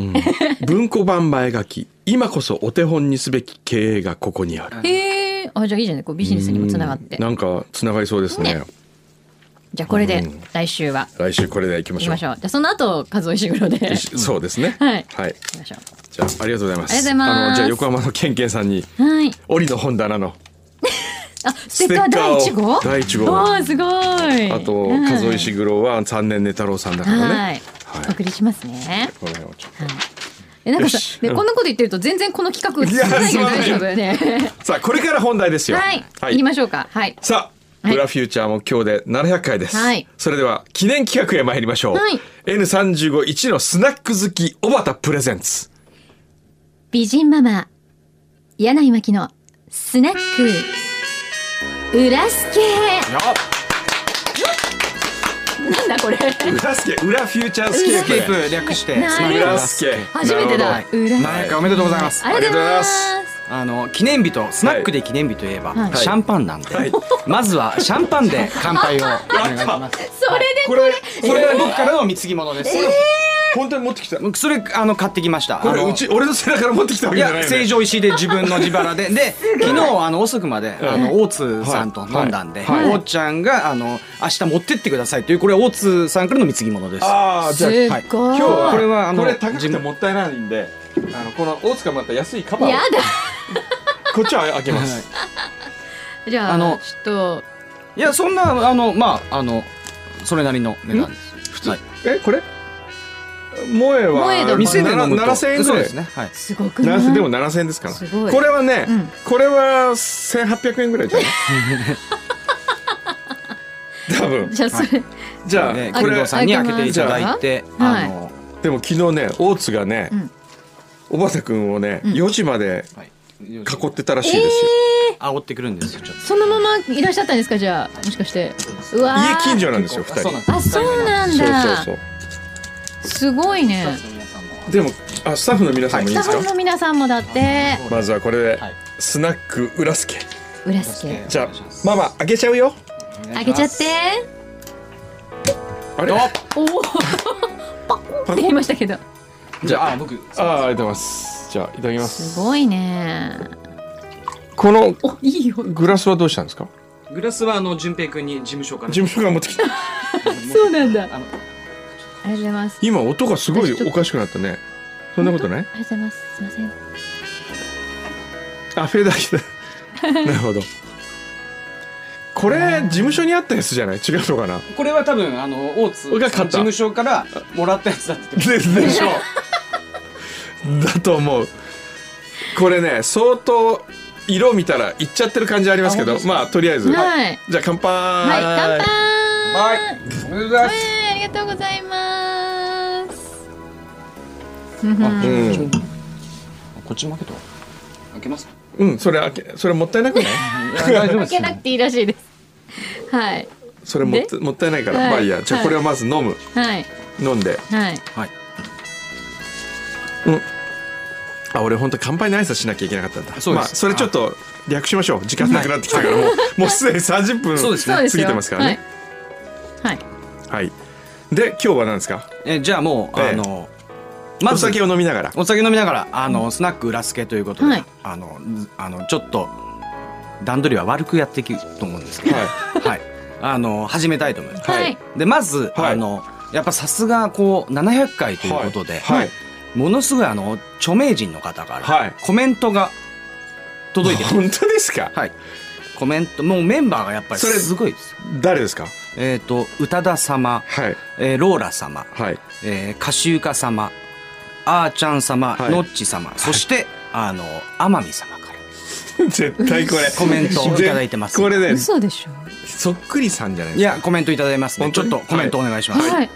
[SPEAKER 3] 文庫版前書き。今こそお手本にすべき経営がここにある。
[SPEAKER 4] へえあじゃあいいじゃない？こうビジネスにもつながって。
[SPEAKER 3] うん。なんかつながりそうですね。
[SPEAKER 4] ね。じゃあこれで
[SPEAKER 3] うん。
[SPEAKER 4] 来週は。
[SPEAKER 3] 来週これでいきましょう。
[SPEAKER 4] 行きましょう。じゃあその後数え石黒で。行き
[SPEAKER 3] そうですね。
[SPEAKER 4] はい。
[SPEAKER 3] はい、
[SPEAKER 4] ましょ
[SPEAKER 3] じゃあありがとうございます。
[SPEAKER 4] ありがとうございます。
[SPEAKER 3] あのじゃあ横浜のケンケンさんに
[SPEAKER 4] うはい。
[SPEAKER 3] 折の本棚の。
[SPEAKER 4] あステッカー第一号？
[SPEAKER 3] 第一号。
[SPEAKER 4] あーすごい。
[SPEAKER 3] あと
[SPEAKER 4] はい。
[SPEAKER 3] 数石黒は三年寝太郎さんだからね。
[SPEAKER 4] はい、
[SPEAKER 3] はい。
[SPEAKER 4] お送りしますね。
[SPEAKER 3] この辺をちょっ
[SPEAKER 4] えなんかさ
[SPEAKER 3] よし。
[SPEAKER 4] でこんなこと言ってると全然この企画進まないけど
[SPEAKER 3] いや
[SPEAKER 4] 大丈夫ね
[SPEAKER 3] と さあこれから本題ですよ。
[SPEAKER 4] はい、行きましょうか。はい。
[SPEAKER 3] さあ、
[SPEAKER 4] はい。
[SPEAKER 3] 裏フューチャーも今日で700回です。
[SPEAKER 4] はい。
[SPEAKER 3] それでは記念企画へ参りましょう。
[SPEAKER 4] はい。
[SPEAKER 3] N351 のスナック好き小畑プレゼンツ。
[SPEAKER 4] 美人ママ柳井真紀のスナック。裏スケなんだこれ。
[SPEAKER 3] 裏スケ、裏フューチャースケープ。
[SPEAKER 5] スケープ略して。
[SPEAKER 3] 裏スケ。
[SPEAKER 4] 初めてだ。裏。
[SPEAKER 5] 700回おめでとうございます。
[SPEAKER 4] ありがとうございます。
[SPEAKER 5] あの記念日とスナックで記念日といえば、
[SPEAKER 4] はい。
[SPEAKER 5] シャンパンなんで、
[SPEAKER 3] はい。
[SPEAKER 5] まずはシャンパンで乾杯をお願いします。
[SPEAKER 4] それで。
[SPEAKER 3] これ、
[SPEAKER 5] これは僕からの貢ぎ物です、
[SPEAKER 3] 本当に持ってきた？こ
[SPEAKER 5] それあの買ってきました。あの
[SPEAKER 3] れうち、俺の背中から持ってきたわ
[SPEAKER 5] いや
[SPEAKER 3] けじゃないよね。
[SPEAKER 5] 成城石井で自分の自腹で。で昨日あの遅くまであの大津さんと飲んだんで、
[SPEAKER 3] はい。
[SPEAKER 5] 大ちゃんがあの明日持ってってくださいというこれ大津さんからの貢ぎ物です。
[SPEAKER 3] ああ、じゃあ、
[SPEAKER 4] すっ
[SPEAKER 3] 今日は、
[SPEAKER 5] これはあの
[SPEAKER 3] これ高くてもったいないんで、あの、この大塚また安いカバーを
[SPEAKER 4] やだ。
[SPEAKER 3] こっちは開けます。
[SPEAKER 4] じゃあ
[SPEAKER 5] あの
[SPEAKER 4] ちょっと。
[SPEAKER 5] いやそんなあのまああのそれなりの値段です。普通、はい、
[SPEAKER 3] え、これ？萌えは、
[SPEAKER 5] 店で飲むと。
[SPEAKER 3] 7000円ぐらい
[SPEAKER 5] です。ね。はい。
[SPEAKER 4] すごくない
[SPEAKER 3] ？7000でも7000円ですから。これはね、
[SPEAKER 4] うん。
[SPEAKER 3] これは1800円ぐらいじゃない？多分。
[SPEAKER 4] じゃあそれ、
[SPEAKER 3] じゃあ、
[SPEAKER 5] ね、
[SPEAKER 3] これ
[SPEAKER 5] さんに開けていただいて、
[SPEAKER 4] はい
[SPEAKER 5] あの
[SPEAKER 3] でも昨日ね大津がね、
[SPEAKER 4] うん。
[SPEAKER 3] 小畑君をね、
[SPEAKER 4] うん。
[SPEAKER 3] 4時まで
[SPEAKER 5] はい。
[SPEAKER 3] 囲ってたらしいで。すよ、
[SPEAKER 5] 煽ってくるんですよちょっと。
[SPEAKER 4] そのままいらっしゃったんですか？じゃあもしかして。うわー。
[SPEAKER 3] 家近所なんですよ2人。
[SPEAKER 5] そうなんです
[SPEAKER 4] あそうなん
[SPEAKER 3] そう
[SPEAKER 4] だ
[SPEAKER 3] そう
[SPEAKER 4] すごいね。
[SPEAKER 3] でもあスタッフの皆さんもいいですか、
[SPEAKER 4] スタッフの皆さんもだって。
[SPEAKER 3] まずはこれで、
[SPEAKER 5] はい。
[SPEAKER 3] スナック浦助
[SPEAKER 4] 裏助
[SPEAKER 3] じゃあママ開けちゃうよ。
[SPEAKER 4] 開けちゃって。
[SPEAKER 3] あれ？
[SPEAKER 5] お
[SPEAKER 4] おおパコ？ンって言いましたけど。
[SPEAKER 5] じゃああ僕。
[SPEAKER 3] あーありがとうございます。じゃあいただきます。
[SPEAKER 4] すごいね。
[SPEAKER 3] この
[SPEAKER 4] おいいよ。
[SPEAKER 3] グラスはどうしたんですか？
[SPEAKER 5] グラスはあの順平君に事務所から。
[SPEAKER 3] 事務所が持ってきた。
[SPEAKER 4] そうなんだありがとうございます。
[SPEAKER 3] 今音がすごいおかしくなったね。そんなことない？
[SPEAKER 4] ありがとうございます。すいません。
[SPEAKER 3] あフェード来た なるほど。これ事務所にあったやつじゃない？違うのかな？
[SPEAKER 5] これは多分あの大津
[SPEAKER 3] 俺が買った。
[SPEAKER 5] 事務所からもらったやつだって
[SPEAKER 3] ででしょ だと思う。これね相当色見たらいっちゃってる感じありますけどまあとりあえず、
[SPEAKER 4] はい。
[SPEAKER 3] じゃあ乾杯。
[SPEAKER 4] はい乾杯。
[SPEAKER 5] はい。おめでとうございます
[SPEAKER 4] りがとうございます。
[SPEAKER 5] あ
[SPEAKER 3] うん。
[SPEAKER 5] こっちも開けと開けます？
[SPEAKER 3] うんそれ開けそれもったいなくない？
[SPEAKER 5] 大丈夫です
[SPEAKER 4] 開けなくていいらしいです。はい。
[SPEAKER 3] それもったもったいないから、
[SPEAKER 4] はい。
[SPEAKER 3] まあいいや。じゃこれをまず飲む、
[SPEAKER 4] はい。
[SPEAKER 3] 飲んで。
[SPEAKER 4] はい。
[SPEAKER 3] あ俺本当乾杯の挨拶しなきゃいけなかったんだ。
[SPEAKER 5] そうです。
[SPEAKER 3] まあそれちょっと略しましょう。時間なくなってきたから。もうもうすでに30分
[SPEAKER 5] そうですね。
[SPEAKER 4] そうですよ。
[SPEAKER 3] 過ぎてますからね。
[SPEAKER 4] はい。
[SPEAKER 3] はいで今日は何ですか？
[SPEAKER 5] えじゃあもう
[SPEAKER 3] ええ。
[SPEAKER 5] あのまず
[SPEAKER 3] お酒を飲みながら。
[SPEAKER 5] お酒飲みながらあのスナック裏助ということで、
[SPEAKER 4] はい。
[SPEAKER 5] あのずあのちょっと段取りは悪くやっていくと思うんですけど、
[SPEAKER 3] は
[SPEAKER 5] はい、あの始めたいと思います。
[SPEAKER 3] はい。
[SPEAKER 4] はい。
[SPEAKER 5] でまず、
[SPEAKER 3] はい。
[SPEAKER 5] あのやっぱさすがこう700回と
[SPEAKER 3] い
[SPEAKER 5] いうことで、
[SPEAKER 3] はい、
[SPEAKER 5] ものすごいあの著名人の方から、
[SPEAKER 3] はい。
[SPEAKER 5] コメントが届いてます。
[SPEAKER 3] 本当ですか？
[SPEAKER 5] はい。コメントもうメンバーがやっぱり。
[SPEAKER 3] それ
[SPEAKER 5] すごいです。
[SPEAKER 3] 誰ですか？
[SPEAKER 5] えっ、と宇多田様、
[SPEAKER 3] はい。
[SPEAKER 5] えーローラ様、
[SPEAKER 3] はい。
[SPEAKER 5] えー、カシウカ様、あーちゃん様、
[SPEAKER 3] はい。
[SPEAKER 5] のっち様、そして、あの、天海様から。
[SPEAKER 3] 絶対これ。
[SPEAKER 5] コメントをいただいてます。
[SPEAKER 3] これね
[SPEAKER 4] 嘘でしょ。
[SPEAKER 3] そっくりさんじゃない
[SPEAKER 5] い
[SPEAKER 3] ですか。
[SPEAKER 5] や、コメントいただいてますね。ちょっとコメントお願いします。
[SPEAKER 4] はい。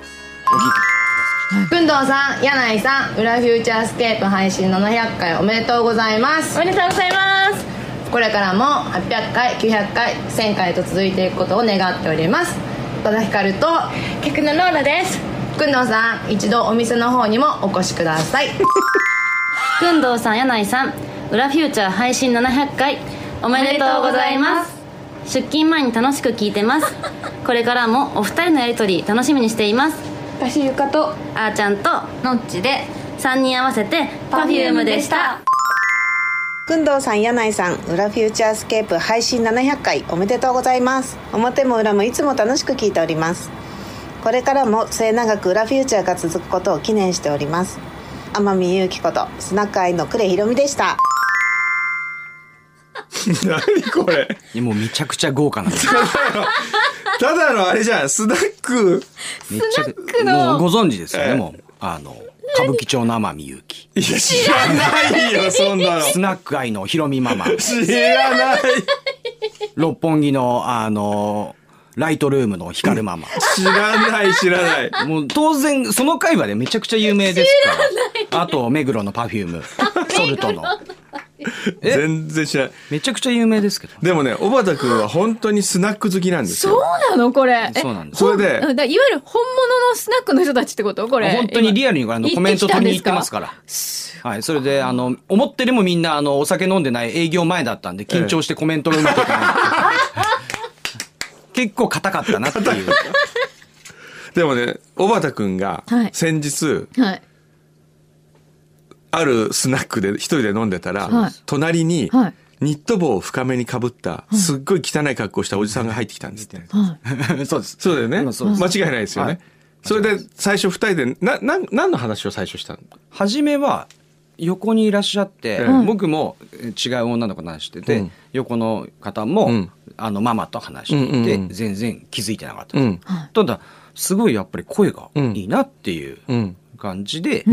[SPEAKER 6] くんどうさん、柳井さん、裏フューチャースケープ配信700回おめでとうございます。
[SPEAKER 2] おめでとうございます
[SPEAKER 6] これからも800回、900回、1000回と続いていくことを願っております。戸田ひかると、
[SPEAKER 2] 客のローラです
[SPEAKER 6] くんどうさん、一度お店の方にもお越しください。
[SPEAKER 7] くんどうさん、柳井さん、裏フューチャー配信700回、おめでとうございます。出勤前に楽しく聞いてます。これからもお二人のやりとり楽しみにしています。
[SPEAKER 6] かしゆかと、
[SPEAKER 7] あーちゃんとのっちで、3人合わせて Perfume でした。
[SPEAKER 8] くんどうさん、柳井さん、裏フューチャースケープ配信700回おめでとうございます。表も裏もいつも楽しく聞いております。これからも末永く裏フューチャーが続くことを記念しております。天海祐希ことスナックアイの呉ひろみでした。
[SPEAKER 3] 何これ？
[SPEAKER 5] もうめちゃくちゃ豪華なんです。
[SPEAKER 3] ただのあれじゃんスナック
[SPEAKER 5] めちゃくもうご存知ですよね、
[SPEAKER 3] ええ
[SPEAKER 5] もう。あの、歌舞伎町の天海祐希。
[SPEAKER 3] いや知らないよそんなの
[SPEAKER 5] スナック愛のひろみママ。
[SPEAKER 3] 知らない
[SPEAKER 5] 六本木の、あの、ライトルームの光ママ。
[SPEAKER 3] 知らない知らない
[SPEAKER 5] もう当然、その回はね、めちゃくちゃ有名ですから。あと、目黒のパフューム。ソルトの。え？
[SPEAKER 3] 全然知らない
[SPEAKER 5] めちゃくちゃ有名ですけど。
[SPEAKER 3] でもね小畑君は本当にスナック好きなんです
[SPEAKER 4] そう
[SPEAKER 3] よ
[SPEAKER 4] なの？これ？え？
[SPEAKER 5] そうなんです。
[SPEAKER 3] それで
[SPEAKER 4] いわゆる本物のスナックの人たちってこと？これ
[SPEAKER 5] 本当にリアルにあのコメント取りに行ってます
[SPEAKER 4] か
[SPEAKER 5] から。はい。それで、あの、思ってるもみんな、あの、お酒飲んでない営業前だったんで、緊張してコメントがうまくいかない。結構硬かったなっていう。
[SPEAKER 3] でもね小畑君が
[SPEAKER 4] はい
[SPEAKER 3] 先日
[SPEAKER 4] はい
[SPEAKER 3] あるスナックで一人で飲んでたら、
[SPEAKER 4] はい。
[SPEAKER 3] 隣に
[SPEAKER 4] はい。
[SPEAKER 3] ニット帽を深めにかぶったすっごい汚い格好をしたおじさんが入ってきたんですって、
[SPEAKER 4] はい。
[SPEAKER 5] そうです。
[SPEAKER 3] そうだよね。間違いないですよね、
[SPEAKER 5] はい。
[SPEAKER 3] それで最初二人でなな何の話を最初したの？
[SPEAKER 5] 初めは横にいらっしゃって、
[SPEAKER 3] ええ
[SPEAKER 5] 僕もえ違う女の子と話してて、
[SPEAKER 3] うん。
[SPEAKER 5] 横の方も、
[SPEAKER 3] うん。
[SPEAKER 5] あのママと話していて、
[SPEAKER 3] うんうんうん。
[SPEAKER 5] 全然気づいてなかった。です、
[SPEAKER 3] うん
[SPEAKER 5] ただすごいやっぱり声がいいなっていう
[SPEAKER 3] うん。
[SPEAKER 5] 感じで、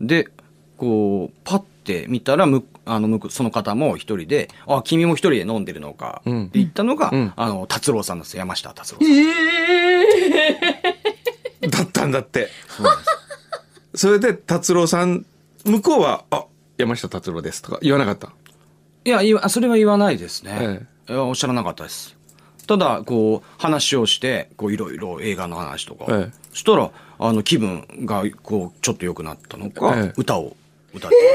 [SPEAKER 5] でこうパッて見たらむあの向こうその方も一人で「あ君も一人で飲んでるのか」って
[SPEAKER 3] うん
[SPEAKER 5] 言ったのが、
[SPEAKER 3] うん。
[SPEAKER 5] あの達郎さんですよ。山下達郎さん。
[SPEAKER 3] だったんだって。それで達郎さん向こうは「あ山下達郎です」とか言わなかった？
[SPEAKER 5] いや、言わそれは言わないですね。
[SPEAKER 3] え
[SPEAKER 5] いやおっしゃらなかったです。ただ、こう、話をして、こう、いろいろ映画の話とか。
[SPEAKER 3] ええ。
[SPEAKER 5] そしたら、あの、気分が、こう、ちょっと良くなったのか、
[SPEAKER 3] ええ。
[SPEAKER 5] 歌を歌ってくれ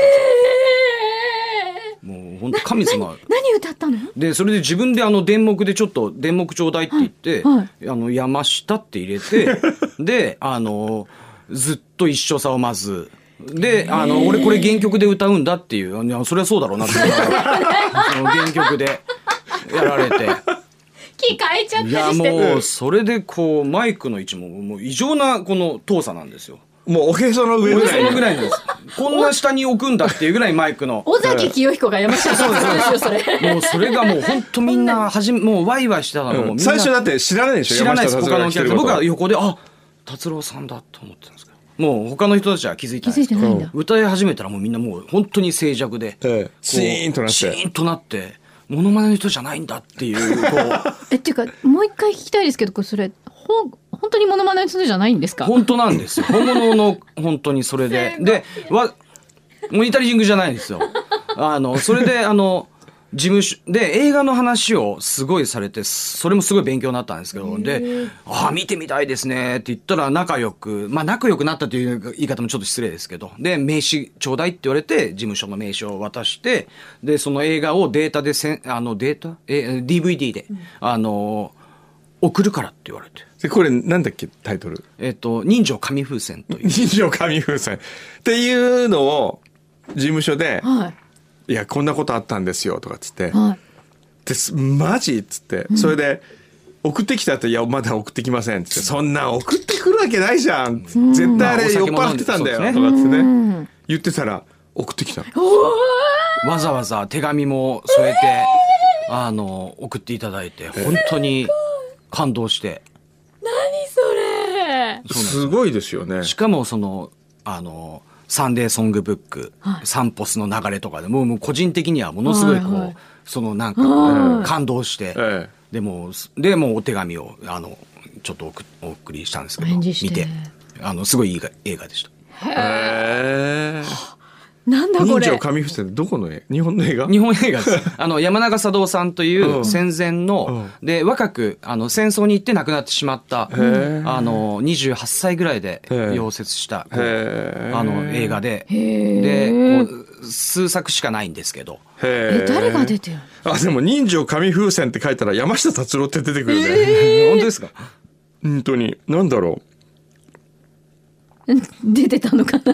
[SPEAKER 5] た。もう、本当神様。
[SPEAKER 4] 何歌ったの？
[SPEAKER 5] で、それで自分であの、電目でちょっと、電目ちょうだいって言って、
[SPEAKER 4] はいは
[SPEAKER 5] あの、山下って入れて、で、あの、ずっと一緒さをまず、で、あの、俺これ原曲で歌うんだっていう、いや、それはそうだろうなって。原曲で。やられて。
[SPEAKER 4] キー変えちゃったり
[SPEAKER 5] いや、
[SPEAKER 4] して
[SPEAKER 5] もう、それでこう、マイクの位置も、もう異常なこの遠さなんですよ。
[SPEAKER 3] もうおへその上ぐらい
[SPEAKER 5] ぐらいなんです。こんな下に置くんだっていうぐらいマイクの。
[SPEAKER 4] 尾崎清彦が山下さんですよそれ
[SPEAKER 5] もうそれがもう本当みんなはじめ、もうワイワイしてたのうみんな
[SPEAKER 3] 最初だって知らないでしょ
[SPEAKER 5] 知らないです、他のお客。僕は横で、あ、達郎さんだと思ってたんですけど。もう他の人たちは気づいてない
[SPEAKER 4] てないんだ
[SPEAKER 5] 歌い始めたらもうみんなもう本当に静寂で。
[SPEAKER 3] ええシーンとなって
[SPEAKER 5] シーンとなって、モノマネの人じゃないんだっていう。
[SPEAKER 4] えっていうかもう一回聞きたいですけどこれそれほん本当にモノマネするじゃないんですか？
[SPEAKER 5] 本当なんですよ。本物の本当にそれで。で、わ、モニタリングじゃないんですよ。あの、それで、あの、事務所、で、映画の話をすごいされて、それもすごい勉強になったんですけど、で、ああ、見てみたいですねって言ったら仲良く、まあ仲良くなったという言い方もちょっと失礼ですけど、で、名刺ちょうだいって言われて、事務所の名刺を渡して、で、その映画をデータでせん、あの、データ？え、DVD で、あの、送るからって言われて。
[SPEAKER 3] でこれなんだっけタイトル？
[SPEAKER 5] えっと、人情紙風船という。
[SPEAKER 3] 人情紙風船。っていうのを事務所で
[SPEAKER 4] はい「
[SPEAKER 3] いやこんなことあったんですよ」とかっつって。
[SPEAKER 4] はい「
[SPEAKER 3] ですマジ?」っつって。それで送ってきたって「いやまだ送ってきません」っつって「そんなん送ってくるわけないじゃん」絶対あれ酔っ払ってたんだよ」とかっつってね。言ってたら送ってきたの。
[SPEAKER 5] わざわざ手紙も添えて、あの、送っていただいて、本当に感動して。
[SPEAKER 4] それ。
[SPEAKER 3] すごいですよね。
[SPEAKER 5] しかもその、あの、サンデーソングブック、サンポスの流れとかでもうもう個人的にはものすごいこう、
[SPEAKER 4] はいはい。
[SPEAKER 5] そのなんかこう感動して、
[SPEAKER 3] え
[SPEAKER 5] でもう、でもうお手紙を、あの、ちょっと送お送りしたんですけど、見
[SPEAKER 4] 返事して。
[SPEAKER 5] て、あの、すごいいいが映画でした。
[SPEAKER 3] へえ
[SPEAKER 4] なんだこれ。
[SPEAKER 3] 人情紙風船どこの絵？日本の映画？
[SPEAKER 5] 日本映画です。あの、山中佐道さんという
[SPEAKER 3] うん。
[SPEAKER 5] 戦前の、で、若く、あの、戦争に行って亡くなってしまった、
[SPEAKER 3] ー。
[SPEAKER 5] あの、28歳ぐらいで溶接した、あの、映画で、
[SPEAKER 4] へ
[SPEAKER 5] で、数作しかないんですけど、
[SPEAKER 4] え誰が出てる
[SPEAKER 3] あでも人情紙風船って書いたら山下達郎って出てくるね、
[SPEAKER 5] 本当ですか？
[SPEAKER 3] 本当に。なんだろ
[SPEAKER 4] 出てたのかな。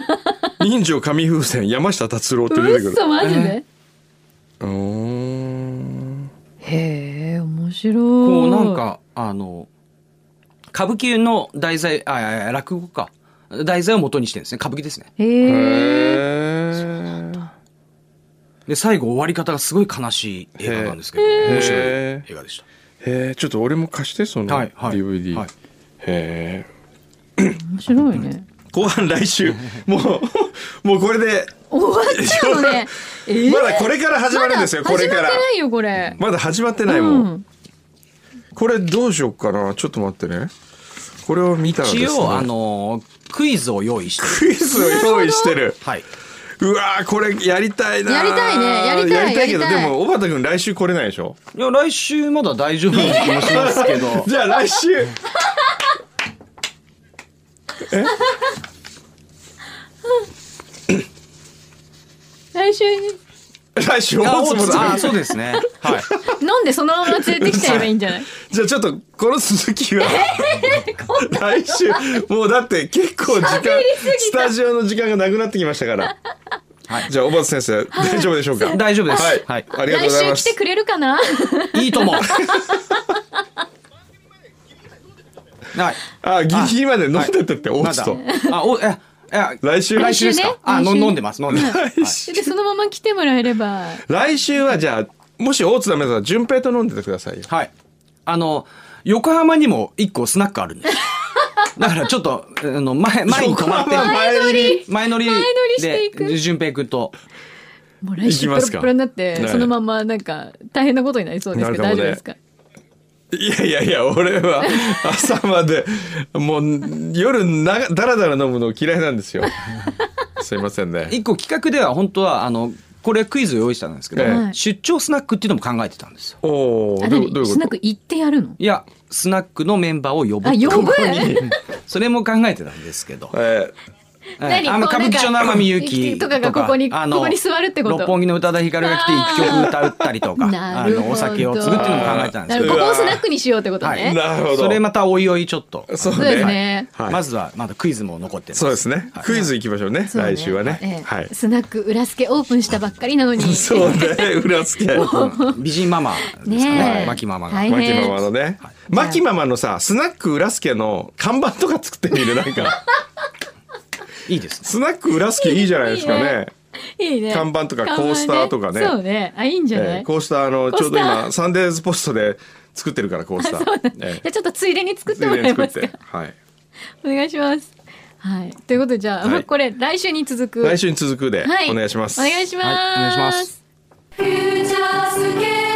[SPEAKER 3] う人情紙風船山下達郎って出てくる。
[SPEAKER 4] 嘘マジで？
[SPEAKER 3] うー。ん
[SPEAKER 4] へえ面白い。
[SPEAKER 5] こう、なんか、あの、歌舞伎の題材、あ、いやいや落語か。題材を元にしてるんですね。歌舞伎ですね。
[SPEAKER 4] へえ
[SPEAKER 5] で、最後終わり方がすごい悲しい映画なんですけど、面白い映画でした。
[SPEAKER 3] へえちょっと俺も貸してその
[SPEAKER 5] はいはい
[SPEAKER 3] DVD、
[SPEAKER 5] はい。
[SPEAKER 3] へえ
[SPEAKER 4] 面白いね
[SPEAKER 3] 後半来週。もうもうこれで。
[SPEAKER 4] 終わっちゃうのね。えー
[SPEAKER 3] まだこれから始まるんですよ、これから。
[SPEAKER 4] 始まってないよこれ。
[SPEAKER 3] まだ始まってないもん、
[SPEAKER 4] うん。
[SPEAKER 3] これどうしようかな。ちょっと待ってね。これを見たらですね。
[SPEAKER 5] 一応、あの、クイズを用意してる。
[SPEAKER 3] クイズを用意してる。
[SPEAKER 5] はい。
[SPEAKER 3] うわーこれやりたいな
[SPEAKER 4] やりたいね。やりたい
[SPEAKER 3] やりたいけどでも小畑君来週来れないでしょ？
[SPEAKER 5] いや、来週まだ大丈夫な気もしますけど。
[SPEAKER 3] じゃあ来週
[SPEAKER 4] 来週
[SPEAKER 3] 来週
[SPEAKER 5] あ、
[SPEAKER 3] 大坪
[SPEAKER 5] あそうですね。はい。
[SPEAKER 4] 飲んでそのまま連れてきちゃえばいいんじゃない？
[SPEAKER 3] じゃあちょっとこの続きは来週。もうだって結構時間スタジオの時間がなくなってきましたから。
[SPEAKER 5] はい。
[SPEAKER 3] じゃあ小畑先生大丈夫でしょうか？
[SPEAKER 5] 大丈夫です。
[SPEAKER 3] はい、
[SPEAKER 5] はい。
[SPEAKER 3] ありがとうございます。
[SPEAKER 4] 来週来てくれるかな？い
[SPEAKER 5] いとも。はい。
[SPEAKER 3] あギリギリまで飲んでてって大
[SPEAKER 5] まだ
[SPEAKER 3] 津と。
[SPEAKER 5] あ、お、え、え、
[SPEAKER 3] 来週
[SPEAKER 5] 来週ですか？あ、の飲んでます、飲んでます。
[SPEAKER 4] でそのまま来てもらえれば。
[SPEAKER 3] 来週はじゃあもし大津ダメだったら順平と飲んでてくださいよ。
[SPEAKER 5] はい。あの、横浜にも一個スナックあるんです。だからちょっと、あの、前、前に泊まって、
[SPEAKER 3] 前乗り。
[SPEAKER 5] 前乗り。
[SPEAKER 4] 前乗りしていく。
[SPEAKER 5] で、順平君と、
[SPEAKER 4] もう来週プロ
[SPEAKER 3] 行きますか
[SPEAKER 4] プロになって、
[SPEAKER 3] ね
[SPEAKER 4] そのままなんか大変なことになりそうですけど大丈夫ですか？
[SPEAKER 3] いやいやいや俺は 朝までもう夜なだらだら飲むの嫌いなんですよ。すいませんね。
[SPEAKER 5] 一個企画では本当は、あの、これクイズを用意したんですけど、
[SPEAKER 3] え
[SPEAKER 4] え。
[SPEAKER 5] 出張スナックっていうのも考えてたんですよ。
[SPEAKER 3] おお
[SPEAKER 4] あ何
[SPEAKER 3] どうどういうこと？
[SPEAKER 4] スナック行ってやるの？
[SPEAKER 5] いやスナックのメンバーを呼ぶ
[SPEAKER 4] あ呼ぶ？
[SPEAKER 5] それも考えてたんですけど。
[SPEAKER 3] え
[SPEAKER 4] 何
[SPEAKER 5] あの歌舞伎町の天海祐希
[SPEAKER 4] とかがここに
[SPEAKER 5] あの
[SPEAKER 4] ここに座るってこと？
[SPEAKER 5] 六本木の宇多田ヒカルが来て一曲歌ったりとかあのお酒を継ぐっていうのも考えてたんですけど。
[SPEAKER 4] なるここをスナックにしようってこと
[SPEAKER 5] は
[SPEAKER 4] ね、
[SPEAKER 5] い。
[SPEAKER 3] なるほど。
[SPEAKER 5] それまたおいおいちょっと。
[SPEAKER 3] ーそう
[SPEAKER 4] です
[SPEAKER 3] ね。
[SPEAKER 4] ね
[SPEAKER 3] はい。
[SPEAKER 5] まずはまだクイズも残ってます。
[SPEAKER 3] そうですね。クイズ行きましょうね。
[SPEAKER 4] そうね。
[SPEAKER 3] 来週はね。
[SPEAKER 4] ええ。
[SPEAKER 3] はい。
[SPEAKER 4] スナック裏付けオープンしたばっかりなのに。
[SPEAKER 3] そうね。裏付け。
[SPEAKER 5] 美人ママですか
[SPEAKER 4] ね。
[SPEAKER 5] マキママが
[SPEAKER 4] 大
[SPEAKER 3] マキ
[SPEAKER 4] 変
[SPEAKER 3] ママのね。マキママのさスナック裏付けの看板とか作ってみる？なんか
[SPEAKER 5] いいですね。
[SPEAKER 3] スナック裏付けいいじゃないですかね。
[SPEAKER 4] いいね。
[SPEAKER 3] 看板とかコースターとかね。
[SPEAKER 4] そうね。あいいんじゃない、
[SPEAKER 3] ええコースターあのちょうど今サンデーズポストで作ってるからコースター。え
[SPEAKER 4] じゃあちょっとついでに作っ
[SPEAKER 3] え
[SPEAKER 4] てもらえますか？
[SPEAKER 3] はい。
[SPEAKER 4] お願いします。はい。ということでじゃあ、
[SPEAKER 3] はい。
[SPEAKER 4] これ来週に続く。
[SPEAKER 3] 来週に続くで
[SPEAKER 4] はい。
[SPEAKER 3] お願いします。
[SPEAKER 4] お願いします、
[SPEAKER 5] はいお願いします